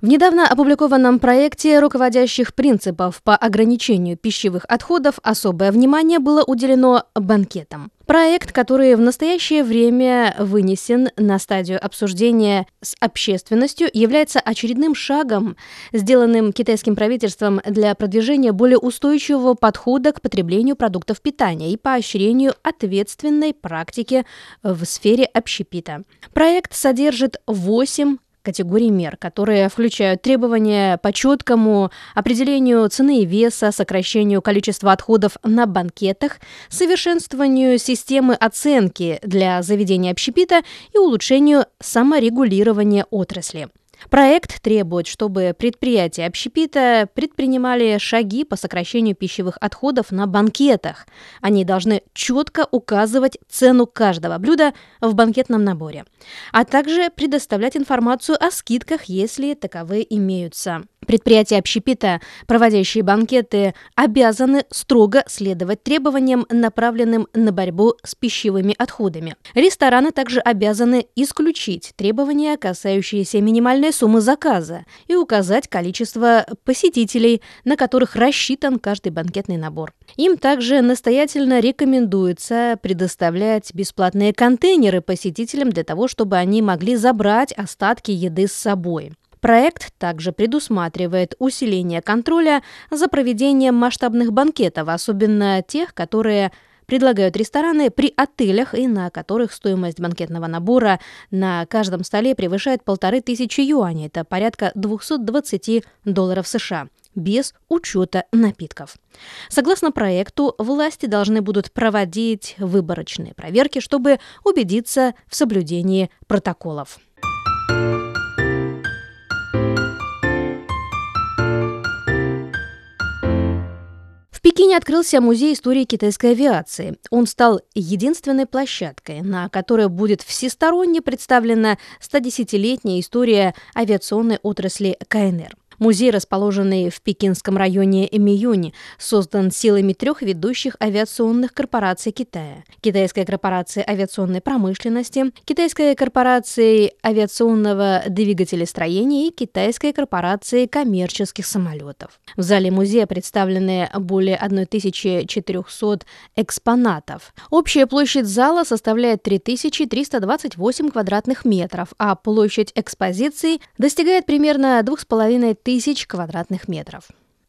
В недавно опубликованном проекте руководящих принципов по ограничению пищевых отходов особое внимание было уделено банкетам. Проект, который в настоящее время вынесен на стадию обсуждения с общественностью, является очередным шагом, сделанным китайским правительством для продвижения более устойчивого подхода к потреблению продуктов питания и поощрению ответственной практики в сфере общепита. Проект содержит 8 категорий мер, которые включают требования по четкому определению цены и веса, сокращению количества отходов на банкетах, совершенствованию системы оценки для заведения общепита и улучшению саморегулирования отрасли. Проект требует, чтобы предприятия общепита предпринимали шаги по сокращению пищевых отходов на банкетах. Они должны четко указывать цену каждого блюда в банкетном наборе, а также предоставлять информацию о скидках, если таковые имеются. Предприятия общепита, проводящие банкеты, обязаны строго следовать требованиям, направленным на борьбу с пищевыми отходами. Рестораны также обязаны исключить требования, касающиеся минимальной суммы заказа, и указать количество посетителей, на которых рассчитан каждый банкетный набор. Им также настоятельно рекомендуется предоставлять бесплатные контейнеры посетителям для того, чтобы они могли забрать остатки еды с собой. Проект также предусматривает усиление контроля за проведением масштабных банкетов, особенно тех, которые предлагают рестораны при отелях и на которых стоимость банкетного набора на каждом столе превышает полторы тысячи юаней, это порядка 220 долларов США без учета напитков. Согласно проекту, власти должны будут проводить выборочные проверки, чтобы убедиться в соблюдении протоколов. Пекине открылся музей истории китайской авиации. Он стал единственной площадкой, на которой будет всесторонне представлена 110-летняя история авиационной отрасли КНР. Музей, расположенный в пекинском районе Эмиюнь, создан силами трех ведущих авиационных корпораций Китая. Китайская корпорация авиационной промышленности, Китайская корпорация авиационного двигателестроения и Китайская корпорация коммерческих самолетов. В зале музея представлены более 1400 экспонатов. Общая площадь зала составляет 3328 квадратных метров, а площадь экспозиции достигает примерно 2500 тысяч квадратных метров.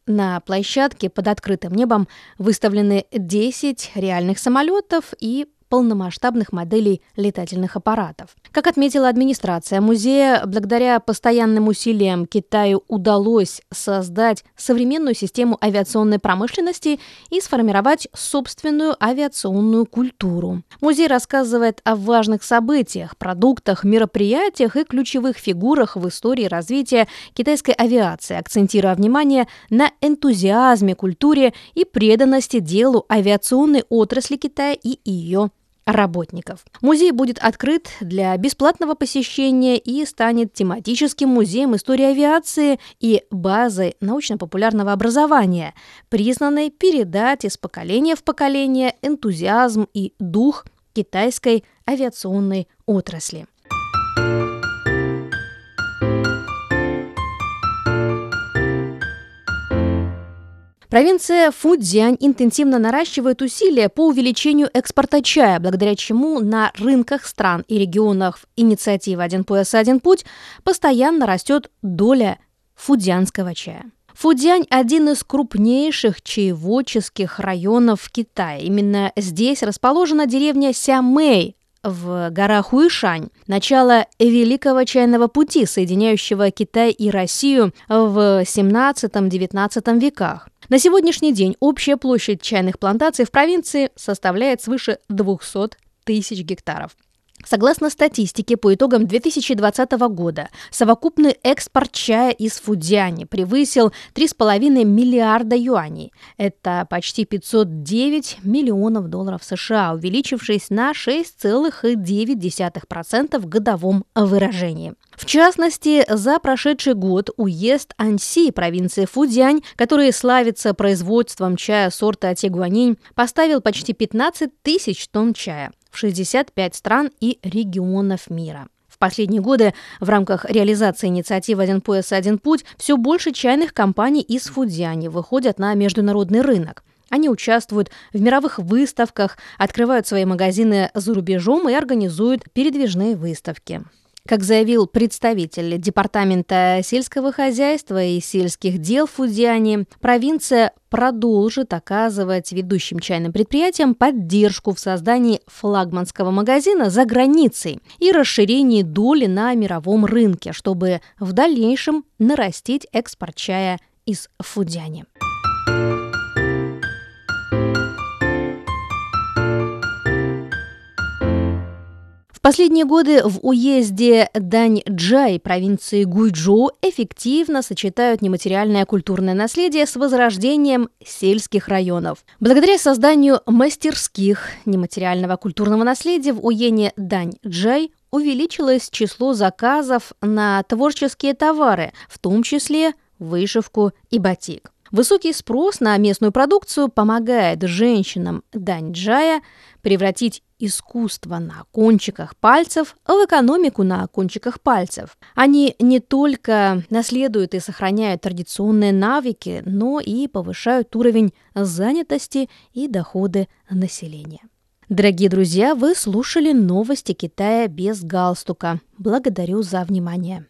На площадке под открытым небом выставлены 10 реальных самолетов и полномасштабных моделей летательных аппаратов. Как отметила администрация музея, благодаря постоянным усилиям Китаю удалось создать современную систему авиационной промышленности и сформировать собственную авиационную культуру. Музей рассказывает о важных событиях, продуктах, мероприятиях и ключевых фигурах в истории развития китайской авиации, акцентируя внимание на энтузиазме, культуре и преданности делу авиационной отрасли Китая и ее работников. Музей будет открыт для бесплатного посещения и станет тематическим музеем истории авиации и базой научно-популярного образования, признанной передать из поколения в поколение энтузиазм и дух китайской авиационной отрасли. Провинция Фудзянь интенсивно наращивает усилия по увеличению экспорта чая, благодаря чему на рынках стран и регионах инициативы «Один пояс, один путь» постоянно растет доля фудзянского чая. Фудзянь – один из крупнейших чаеводческих районов в Китае. Именно здесь расположена деревня Сямэй, в горах Уишань, начало Великого чайного пути, соединяющего Китай и Россию в 17-19 веках. На сегодняшний день общая площадь чайных плантаций в провинции составляет свыше 200 тысяч гектаров. Согласно статистике, по итогам 2020 года совокупный экспорт чая из Фудзяни превысил 3,5 миллиарда юаней. Это почти 509 миллионов долларов США, увеличившись на 6,9% в годовом выражении. В частности, за прошедший год уезд Анси провинции Фудзянь, который славится производством чая сорта Тегуанинь, поставил почти 15 тысяч тонн чая в 65 стран и регионов мира. В последние годы в рамках реализации инициативы «Один пояс, один путь» все больше чайных компаний из Фудзяни выходят на международный рынок. Они участвуют в мировых выставках, открывают свои магазины за рубежом и организуют передвижные выставки. Как заявил представитель Департамента сельского хозяйства и сельских дел Фудзиани, провинция продолжит оказывать ведущим чайным предприятиям поддержку в создании флагманского магазина за границей и расширении доли на мировом рынке, чтобы в дальнейшем нарастить экспорт чая из Фудзяни. Последние годы в уезде Даньчжай провинции Гуйчжоу эффективно сочетают нематериальное культурное наследие с возрождением сельских районов. Благодаря созданию мастерских нематериального культурного наследия в уене Даньчжай увеличилось число заказов на творческие товары, в том числе вышивку и батик. Высокий спрос на местную продукцию помогает женщинам Даньчжая превратить искусство на кончиках пальцев в экономику на кончиках пальцев. Они не только наследуют и сохраняют традиционные навыки, но и повышают уровень занятости и доходы населения. Дорогие друзья, вы слушали новости Китая без галстука. Благодарю за внимание.